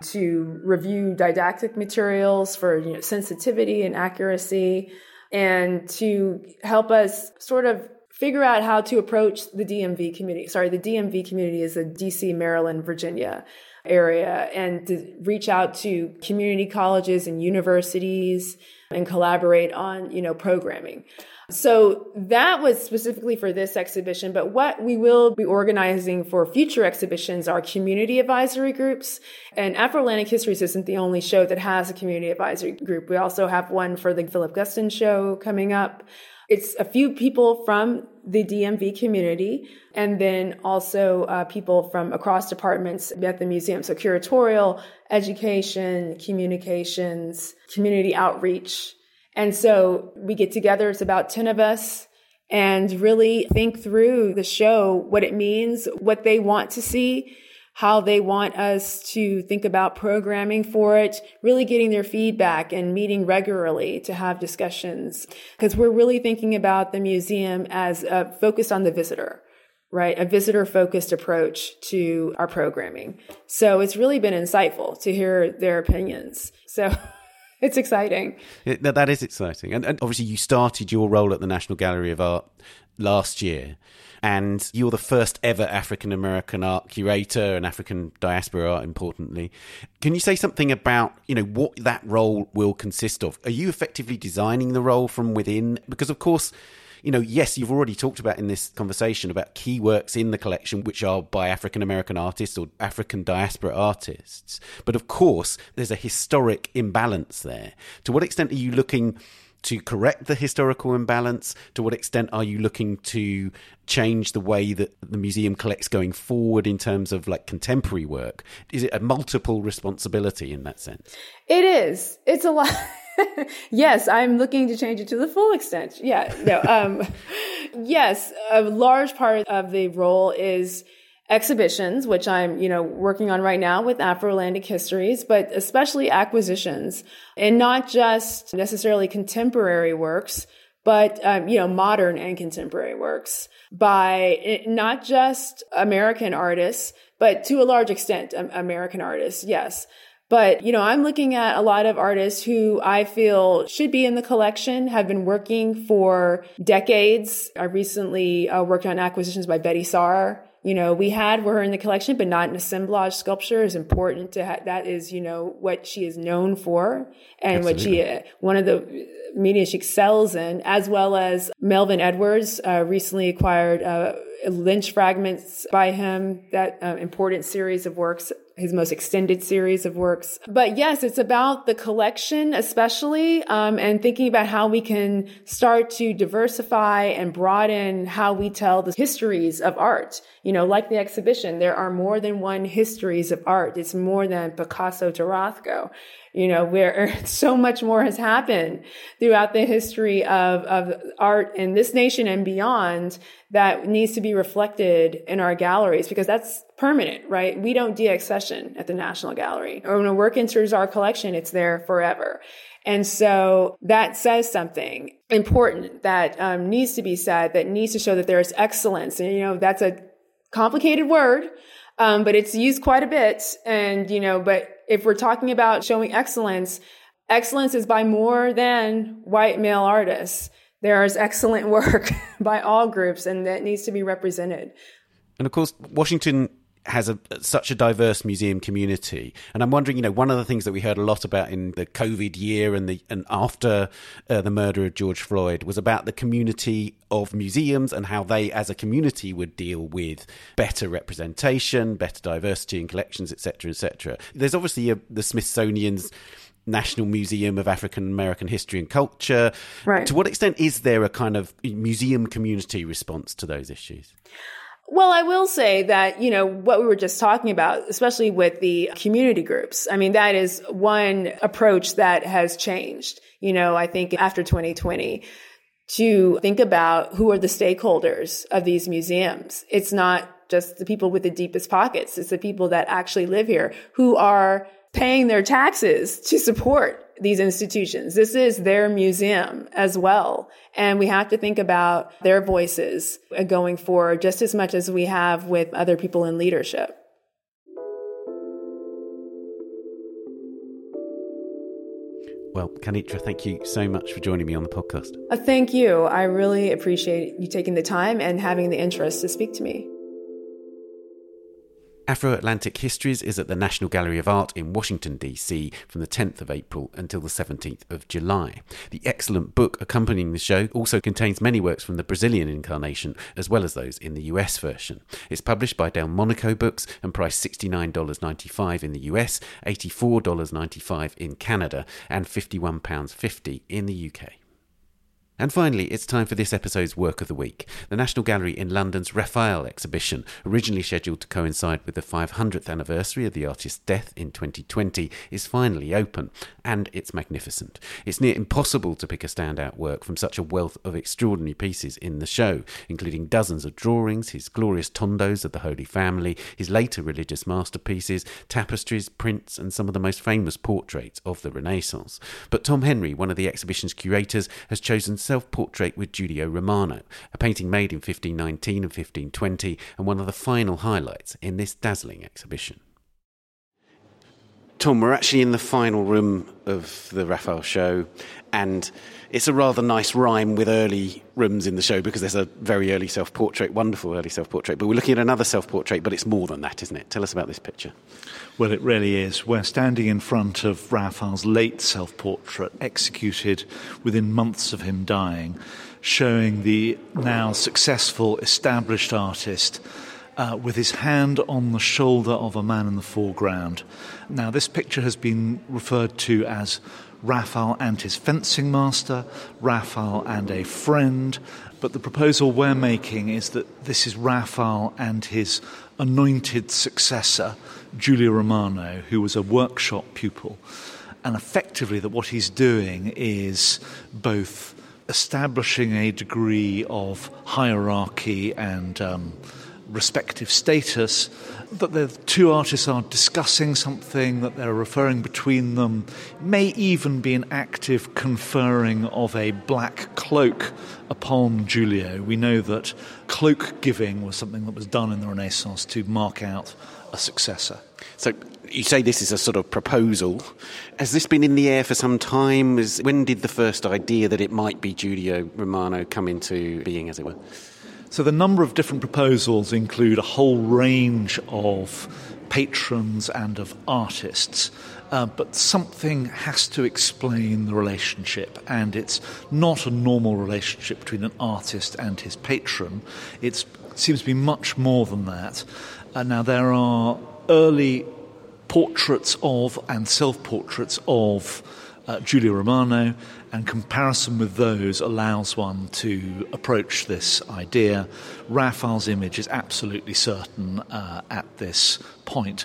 to review didactic materials for you know, sensitivity and accuracy, and to help us sort of figure out how to approach the DMV community. Sorry, the DMV community is the DC, Maryland, Virginia area, and to reach out to community colleges and universities and collaborate on, you know, programming. So that was specifically for this exhibition, but what we will be organizing for future exhibitions are community advisory groups. And Afro-Atlantic Histories isn't the only show that has a community advisory group. We also have one for the Philip Guston show coming up. It's a few people from the DMV community and then also uh, people from across departments at the museum. So curatorial, education, communications, community outreach. And so we get together. It's about 10 of us and really think through the show, what it means, what they want to see, how they want us to think about programming for it, really getting their feedback and meeting regularly to have discussions. Because we're really thinking about the museum as focused on the visitor right? A visitor focused approach to our programming. So it's really been insightful to hear their opinions. So it's exciting. It, that is exciting. And, and obviously, you started your role at the National Gallery of Art last year. And you're the first ever African American art curator and African diaspora art, importantly. Can you say something about, you know, what that role will consist of? Are you effectively designing the role from within? Because, of course, you know, yes, you've already talked about in this conversation about key works in the collection which are by African American artists or African diaspora artists. But of course, there's a historic imbalance there. To what extent are you looking to correct the historical imbalance? To what extent are you looking to change the way that the museum collects going forward in terms of like contemporary work? Is it a multiple responsibility in that sense? It is. It's a lot. yes, I'm looking to change it to the full extent. Yeah, no. Um, yes, a large part of the role is exhibitions, which I'm, you know, working on right now with Afro-Atlantic histories, but especially acquisitions and not just necessarily contemporary works, but, um, you know, modern and contemporary works by eh, not just American artists, but to a large extent, American artists. Yes. But, you know, I'm looking at a lot of artists who I feel should be in the collection, have been working for decades. I recently uh, worked on acquisitions by Betty Saar. You know, we had her in the collection, but not an assemblage sculpture is important to have. That is, you know, what she is known for and Absolutely. what she, uh, one of the media she excels in, as well as Melvin Edwards, uh, recently acquired, uh, Lynch fragments by him, that uh, important series of works his most extended series of works. But yes, it's about the collection, especially, um, and thinking about how we can start to diversify and broaden how we tell the histories of art. You know, like the exhibition, there are more than one histories of art. It's more than Picasso to Rothko you know, where so much more has happened throughout the history of, of art in this nation and beyond that needs to be reflected in our galleries because that's permanent, right? We don't deaccession at the National Gallery. When a work enters our collection, it's there forever. And so that says something important that um, needs to be said, that needs to show that there is excellence. And, you know, that's a complicated word, um, but it's used quite a bit. And, you know, but if we're talking about showing excellence, excellence is by more than white male artists. There is excellent work by all groups, and that needs to be represented. And of course, Washington has a such a diverse museum community and i'm wondering you know one of the things that we heard a lot about in the covid year and the and after uh, the murder of george floyd was about the community of museums and how they as a community would deal with better representation better diversity in collections etc etc there's obviously a, the smithsonian's National Museum of African American History and Culture. Right. To what extent is there a kind of museum community response to those issues? Well, I will say that, you know, what we were just talking about, especially with the community groups, I mean, that is one approach that has changed, you know, I think after 2020 to think about who are the stakeholders of these museums. It's not just the people with the deepest pockets. It's the people that actually live here who are paying their taxes to support these institutions. This is their museum as well. And we have to think about their voices going forward just as much as we have with other people in leadership. Well, Kanitra, thank you so much for joining me on the podcast. Uh, thank you. I really appreciate you taking the time and having the interest to speak to me. Afro Atlantic Histories is at the National Gallery of Art in Washington, D.C. from the 10th of April until the 17th of July. The excellent book accompanying the show also contains many works from the Brazilian incarnation as well as those in the US version. It's published by Delmonico Books and priced $69.95 in the US, $84.95 in Canada, and £51.50 in the UK. And finally, it's time for this episode's Work of the Week. The National Gallery in London's Raphael exhibition, originally scheduled to coincide with the 500th anniversary of the artist's death in 2020, is finally open, and it's magnificent. It's near impossible to pick a standout work from such a wealth of extraordinary pieces in the show, including dozens of drawings, his glorious tondos of the Holy Family, his later religious masterpieces, tapestries, prints, and some of the most famous portraits of the Renaissance. But Tom Henry, one of the exhibition's curators, has chosen self portrait with Giulio Romano, a painting made in 1519 and 1520, and one of the final highlights in this dazzling exhibition. Tom, we're actually in the final room of the Raphael show, and it's a rather nice rhyme with early rooms in the show because there's a very early self portrait, wonderful early self portrait. But we're looking at another self portrait, but it's more than that, isn't it? Tell us about this picture. Well, it really is. We're standing in front of Raphael's late self portrait, executed within months of him dying, showing the now successful, established artist. Uh, with his hand on the shoulder of a man in the foreground. Now, this picture has been referred to as Raphael and his fencing master, Raphael and a friend. But the proposal we're making is that this is Raphael and his anointed successor, Giulio Romano, who was a workshop pupil. And effectively, that what he's doing is both establishing a degree of hierarchy and um, respective status, that the two artists are discussing something, that they're referring between them, may even be an active conferring of a black cloak upon Giulio. We know that cloak giving was something that was done in the Renaissance to mark out a successor. So you say this is a sort of proposal. Has this been in the air for some time? Is, when did the first idea that it might be Giulio Romano come into being, as it were? So the number of different proposals include a whole range of patrons and of artists. Uh, but something has to explain the relationship, and it's not a normal relationship between an artist and his patron. It's, it seems to be much more than that. Uh, now, there are early portraits of and self portraits of uh, Giulio Romano, and comparison with those allows one to approach this idea. Raphael's image is absolutely certain uh, at this point.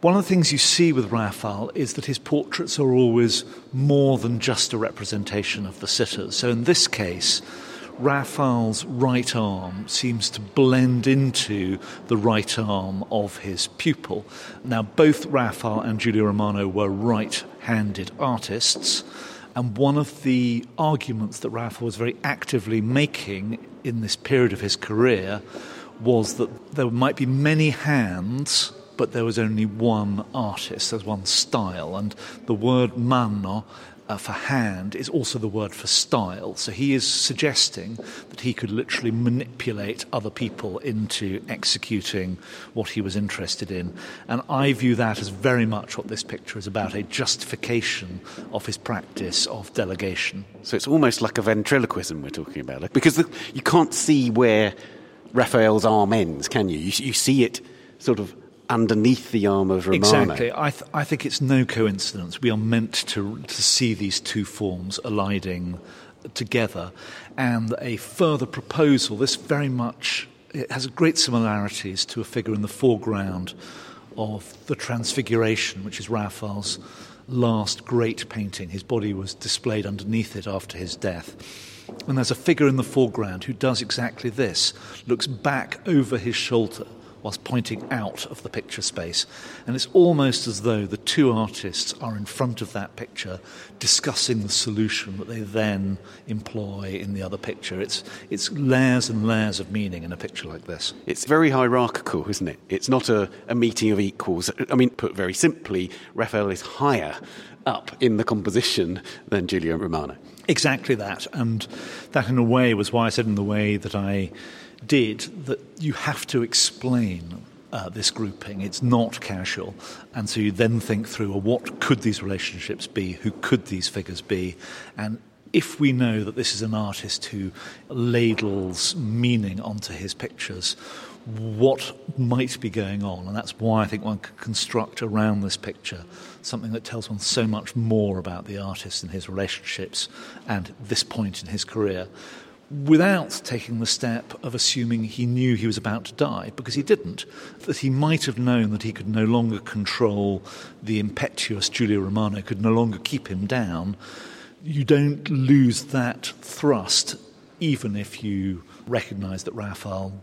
One of the things you see with Raphael is that his portraits are always more than just a representation of the sitters. So in this case, Raphael's right arm seems to blend into the right arm of his pupil. Now, both Raphael and Giulio Romano were right handed artists. And one of the arguments that Raphael was very actively making in this period of his career was that there might be many hands, but there was only one artist, there's one style. And the word mano uh, for hand is also the word for style. So he is suggesting that he could literally manipulate other people into executing what he was interested in. And I view that as very much what this picture is about a justification of his practice of delegation. So it's almost like a ventriloquism we're talking about, because the, you can't see where Raphael's arm ends, can you? You, you see it sort of underneath the arm of Romano. Exactly. I, th- I think it's no coincidence. We are meant to, to see these two forms colliding together. And a further proposal, this very much it has great similarities to a figure in the foreground of the Transfiguration, which is Raphael's last great painting. His body was displayed underneath it after his death. And there's a figure in the foreground who does exactly this, looks back over his shoulder whilst pointing out of the picture space. And it's almost as though the two artists are in front of that picture discussing the solution that they then employ in the other picture. It's, it's layers and layers of meaning in a picture like this. It's very hierarchical, isn't it? It's not a, a meeting of equals. I mean, put very simply, Raphael is higher up in the composition than Giulio Romano. Exactly that. And that, in a way, was why I said in the way that I did that you have to explain uh, this grouping. It's not casual. And so you then think through well, what could these relationships be? Who could these figures be? And if we know that this is an artist who ladles meaning onto his pictures, what might be going on. And that's why I think one could construct around this picture something that tells one so much more about the artist and his relationships and this point in his career without taking the step of assuming he knew he was about to die, because he didn't. That he might have known that he could no longer control the impetuous Giulio Romano, could no longer keep him down. You don't lose that thrust, even if you recognize that Raphael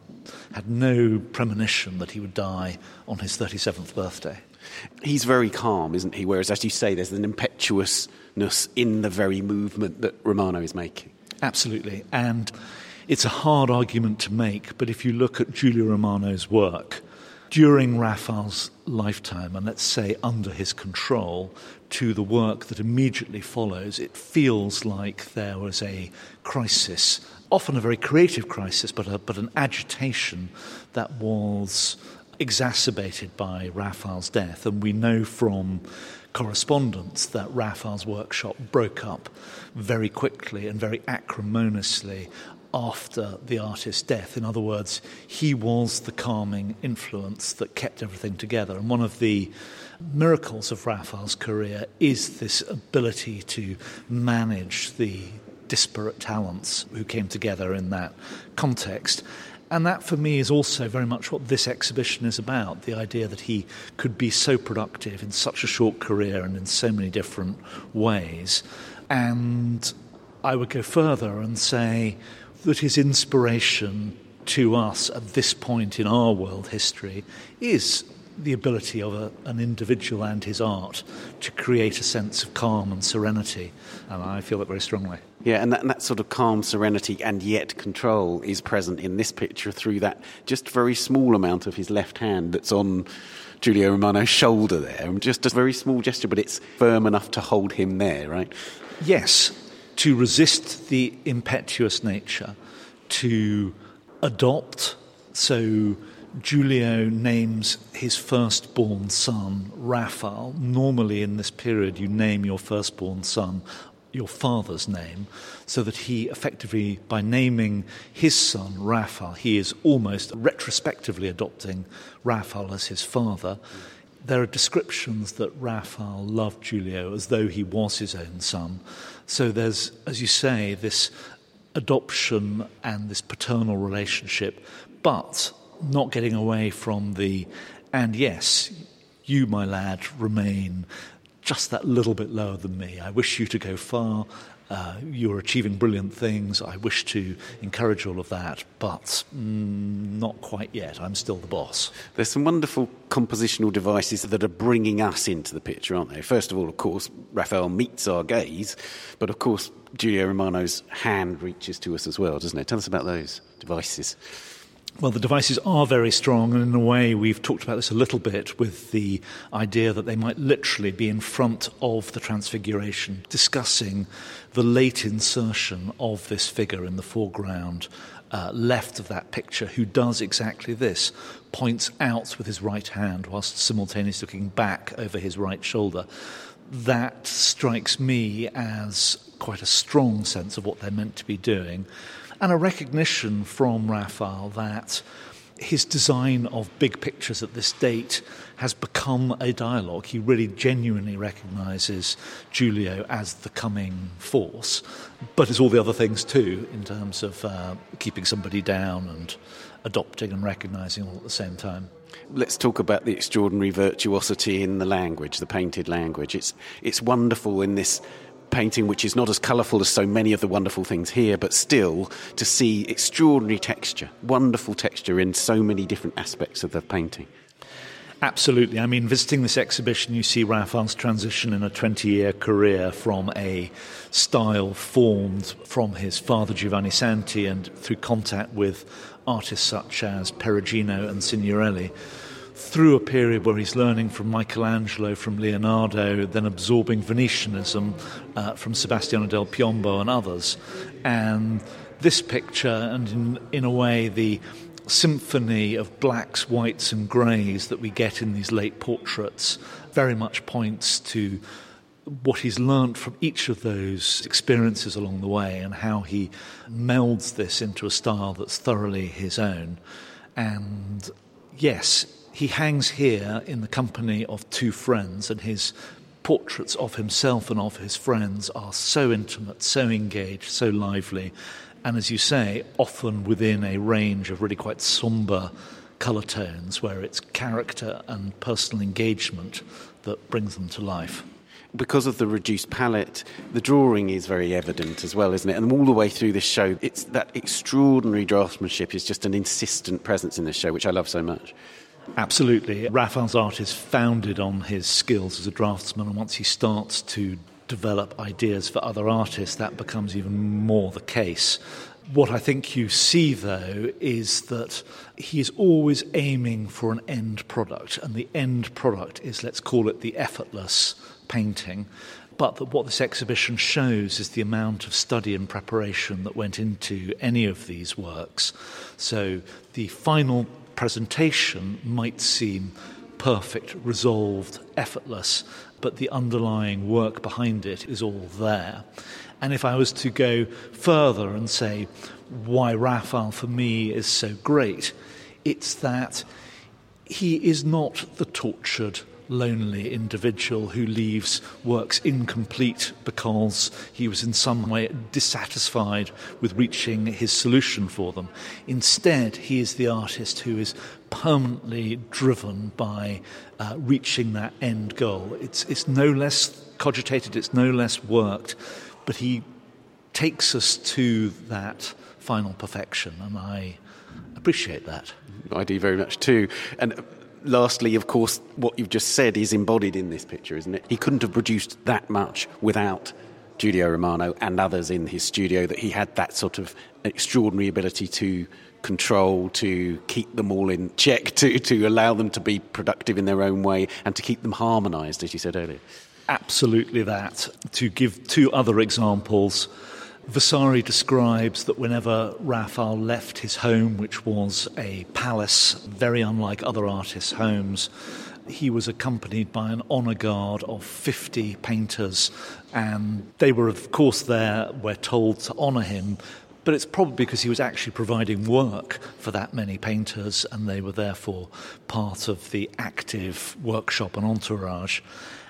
had no premonition that he would die on his 37th birthday. He's very calm, isn't he? Whereas, as you say, there's an impetuousness in the very movement that Romano is making. Absolutely. And it's a hard argument to make, but if you look at Giulio Romano's work, during Raphael's lifetime, and let's say under his control, to the work that immediately follows, it feels like there was a crisis, often a very creative crisis, but, a, but an agitation that was exacerbated by Raphael's death. And we know from correspondence that Raphael's workshop broke up very quickly and very acrimoniously after the artist's death. In other words, he was the calming influence that kept everything together. And one of the miracles of Raphael's career is this ability to manage the disparate talents who came together in that context. And that for me is also very much what this exhibition is about the idea that he could be so productive in such a short career and in so many different ways. And I would go further and say that his inspiration to us at this point in our world history is the ability of a, an individual and his art to create a sense of calm and serenity. And I feel that very strongly. Yeah, and that, and that, sort of calm serenity and yet control is present in this picture through that just very small amount of his left hand that's on Giulio Romano's shoulder there. Just a very small gesture, but it's firm enough to hold him there, right? Yes, to resist the impetuous nature, to adopt. So Giulio names his firstborn son, Raphael. Normally, in this period, you name your firstborn son your father's name, so that he effectively, by naming his son Raphael, he is almost retrospectively adopting Raphael as his father. There are descriptions that Raphael loved Giulio as though he was his own son. So there's, as you say, this adoption and this paternal relationship, but not getting away from the, and yes, you, my lad, remain just that little bit lower than me. I wish you to go far. Uh, you're achieving brilliant things. I wish to encourage all of that, but mm, not quite yet. I'm still the boss. There's some wonderful compositional devices that are bringing us into the picture, aren't they? First of all, of course, Raphael meets our gaze, but of course, Giulio Romano's hand reaches to us as well, doesn't it? Tell us about those devices. Well, the devices are very strong, and in a way, we've talked about this a little bit with the idea that they might literally be in front of the transfiguration, discussing the late insertion of this figure in the foreground, uh, left of that picture, who does exactly this points out with his right hand whilst simultaneously looking back over his right shoulder. That strikes me as quite a strong sense of what they're meant to be doing and a recognition from Raphael that his design of big pictures at this date has become a dialogue. He really genuinely recognizes Giulio as the coming force, but as all the other things too, in terms of uh, keeping somebody down and adopting and recognizing all at the same time. Let's talk about the extraordinary virtuosity in the language, the painted language. It's, it's wonderful in this painting which is not as colourful as so many of the wonderful things here, but still to see extraordinary texture, wonderful texture in so many different aspects of the painting. Absolutely. I mean, visiting this exhibition, you see Raphael's transition in a 20 year career from a style formed from his father Giovanni Santi and through contact with artists such as Perugino and Signorelli through a period where he's learning from Michelangelo, from Leonardo, then absorbing Venetianism uh, from Sebastiano del Piombo and others. And this picture, and in, in a way, the symphony of blacks, whites, and greys that we get in these late portraits very much points to what he's learnt from each of those experiences along the way and how he melds this into a style that's thoroughly his own. And yes, he hangs here in the company of two friends, and his portraits of himself and of his friends are so intimate, so engaged, so lively, and as you say, often within a range of really quite somber colour tones where it's character and personal engagement that brings them to life because of the reduced palette, the drawing is very evident as well, isn't it? And all the way through this show, it's that extraordinary draftsmanship is just an insistent presence in this show, which I love so much. Absolutely. Raphael's art is founded on his skills as a draftsman, and once he starts to develop ideas for other artists, that becomes even more the case. What I think you see, though, is that he is always aiming for an end product, and the end product is, let's call it the effortless painting. But that what this exhibition shows is the amount of study and preparation that went into any of these works. So the final presentation might seem perfect, resolved, effortless, but the underlying work behind it is all there. And if I was to go further and say why Raphael for me is so great, it's that he is not the tortured lonely individual who leaves works incomplete because he was in some way dissatisfied with reaching his solution for them. Instead, he is the artist who is permanently driven by uh, reaching that end goal. It's, it's no less cogitated, it's no less worked, but he takes us to that final perfection, and I appreciate that. I do very much too. And lastly, of course, what you've just said is embodied in this picture, isn't it? He couldn't have produced that much without Giulio Romano and others in his studio, that he had that sort of extraordinary ability to control, to keep them all in check, to, to allow them to be productive in their own way, and to keep them harmonized, as you said earlier. Absolutely that. To give two other examples, Vasari describes that whenever Raphael left his home, which was a palace, very unlike other artists' homes, he was accompanied by an honour guard of 50 painters, and they were, of course, there, we're told, to honour him. But it's probably because he was actually providing work for that many painters, and they were therefore part of the active workshop and entourage.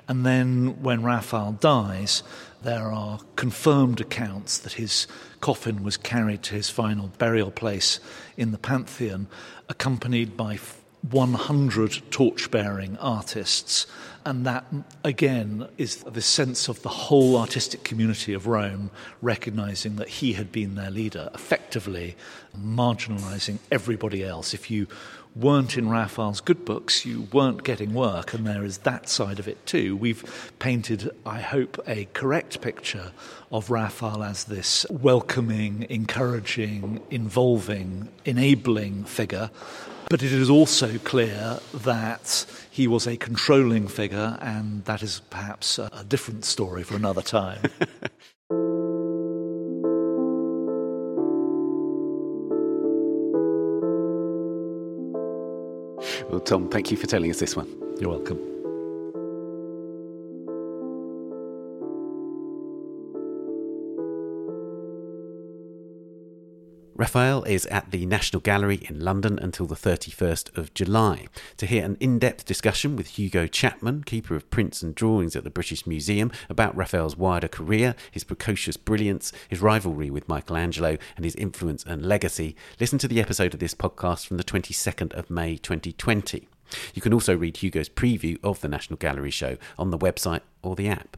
And then when Raphael dies, there are confirmed accounts that his coffin was carried to his final burial place in the Pantheon, accompanied by 100 torch bearing artists. And that, again, is the sense of the whole artistic community of Rome recognizing that he had been their leader, effectively marginalizing everybody else. If you weren't in Raphael's good books, you weren't getting work, and there is that side of it too. We've painted, I hope, a correct picture of Raphael as this welcoming, encouraging, involving, enabling figure. But it is also clear that he was a controlling figure, and that is perhaps a, different story for another time. Well, Tom, thank you for telling us this one. You're welcome. Raphael is at the National Gallery in London until the 31st of July. To hear an in depth discussion with Hugo Chapman, keeper of prints and drawings at the British Museum, about Raphael's wider career, his precocious brilliance, his rivalry with Michelangelo, and his influence and legacy, listen to the episode of this podcast from the 22nd of May 2020. You can also read Hugo's preview of the National Gallery show on the website or the app.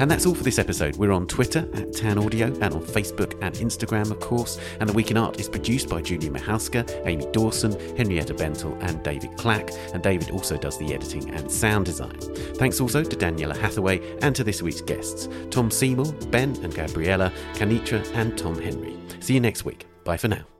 And that's all for this episode. We're on Twitter at Tan Audio and on Facebook and Instagram, of course. And The Week in Art is produced by Julia Michalska, Amy Dawson, Henrietta Bentel, and David Clack. And David also does the editing and sound design. Thanks also to Daniela Hathaway and to this week's guests Tom Seymour, Ben and Gabriella, Kanitra, and Tom Henry. See you next week. Bye for now.